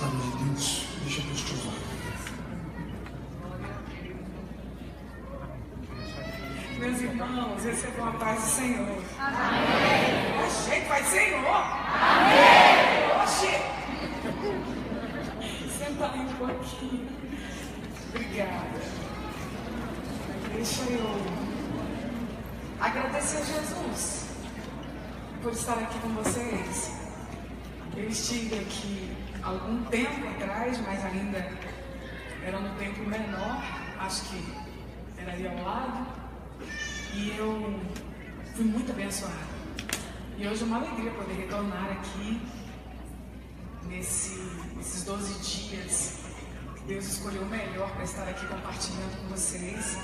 Sabe de Deus, deixa Deus te usar. Meus irmãos, recebam a paz do Senhor. Amém. Oxê, Pai Senhor. Amém. Oxê. Senta aí um pouquinho. Obrigada. Deixa eu agradecer a Jesus por estar aqui com vocês. Eu estive aqui algum tempo atrás, mas ainda era no tempo menor, acho que era ali ao lado, e eu fui muito abençoada. E hoje é uma alegria poder retornar aqui nesse, nesses 12 dias que Deus escolheu o melhor para estar aqui compartilhando com vocês.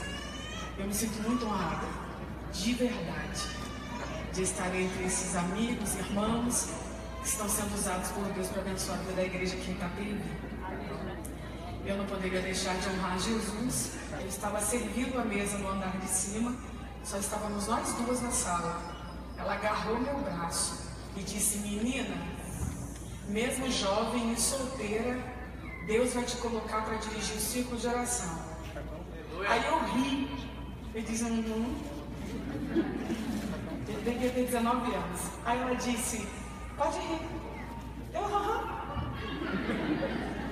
Eu me sinto muito honrada, de verdade, de estar entre esses amigos, irmãos estão sendo usados por Deus para abençoar a vida da igreja aqui em Itapevi. Eu não poderia deixar de honrar Jesus. Eu estava servindo a mesa no andar de cima, só estávamos nós duas na sala. Ela agarrou meu braço e disse: Menina, mesmo jovem e solteira, Deus vai te colocar para dirigir o ciclo de oração. Aí eu ri ele disse, uhum. Ele devia ter 19 anos. Aí ela disse, pode rir. Eu, aham.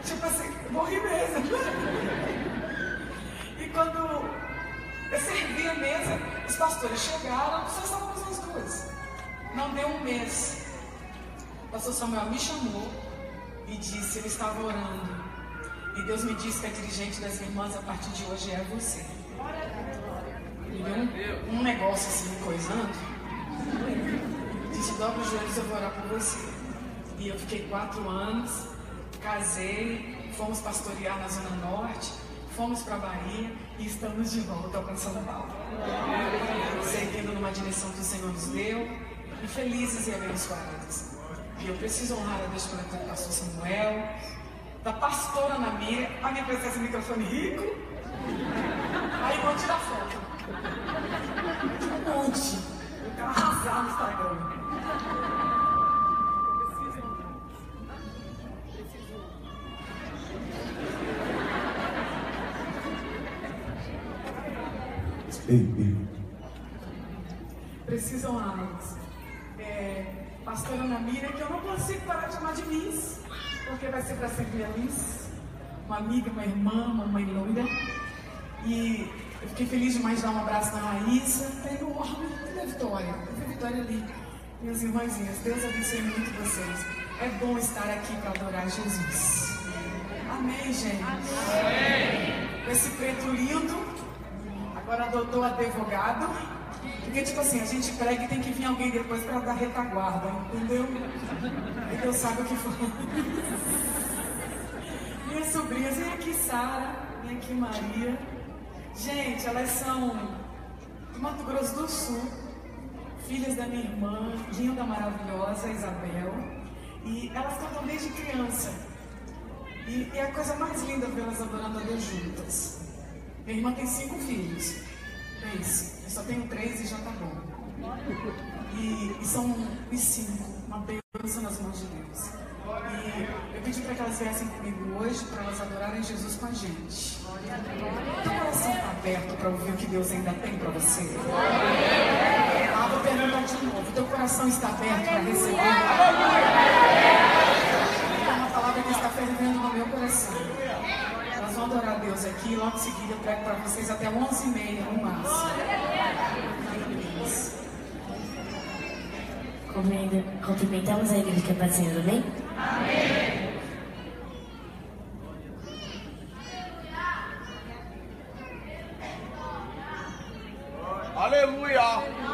Tipo assim, vou rir mesmo. e quando eu servi a mesa, os pastores chegaram, só estávamos as duas. Não deu um mês. O pastor Samuel me chamou e disse, ele estava orando. E Deus me disse que a dirigente das irmãs a partir de hoje é você um, um negócio assim, coisando. Dobra os joelhos, eu vou orar por você. E eu fiquei quatro anos, casei, fomos pastorear na Zona Norte, fomos para Bahia e estamos de volta ao São Paulo. Seguindo numa direção que o Senhor nos deu e felizes e abençoados. E eu preciso honrar a Deus do pastor Samuel, da pastora Namira, a minha presença no microfone rico. Aí vou tirar foto. Um monte. Quero arrasar no Instagram. Preciso honrá-los. É, pastora Ana Mira, que eu não consigo parar de chamar de Miss, porque vai ser para sempre a Miss. Uma amiga, uma irmã, uma mãe loira. E eu fiquei feliz demais de dar um abraço na Raíssa. Tem um homem, cadê a Vitória? Cadê a Vitória ali? Minhas irmãzinhas, Deus abençoe muito vocês. É bom estar aqui para adorar Jesus. Amém, gente. Amém. Esse preto lindo, agora adotou advogado. Porque, tipo assim, a gente prega e tem que vir alguém depois para dar retaguarda, entendeu? E Deus sabe o que foi. Minhas sobrinhas, vem aqui Sara, vem aqui Maria. Gente, elas são do Mato Grosso do Sul, filhas da minha irmã, linda, maravilhosa, Isabel. E elas cantam desde criança. E, e é a coisa mais linda vê-las adorando a Deus juntas. Minha irmã tem cinco filhos. Pense, eu só tenho três e já tá bom. E, e são os cinco, uma bênção nas mãos de Deus. E eu pedi para que elas viessem comigo hoje para elas adorarem Jesus com a gente. Teu coração está aberto para ouvir o que Deus ainda tem para você? Perguntar de novo. Teu coração está aberto para receber? É uma palavra que está fervendo no meu coração. Nós vamos adorar a Deus aqui e logo em seguida eu prego para vocês até 11h30 no máximo. Cumprimentamos a igreja que é patrocinada, amém? Amém. Aleluia!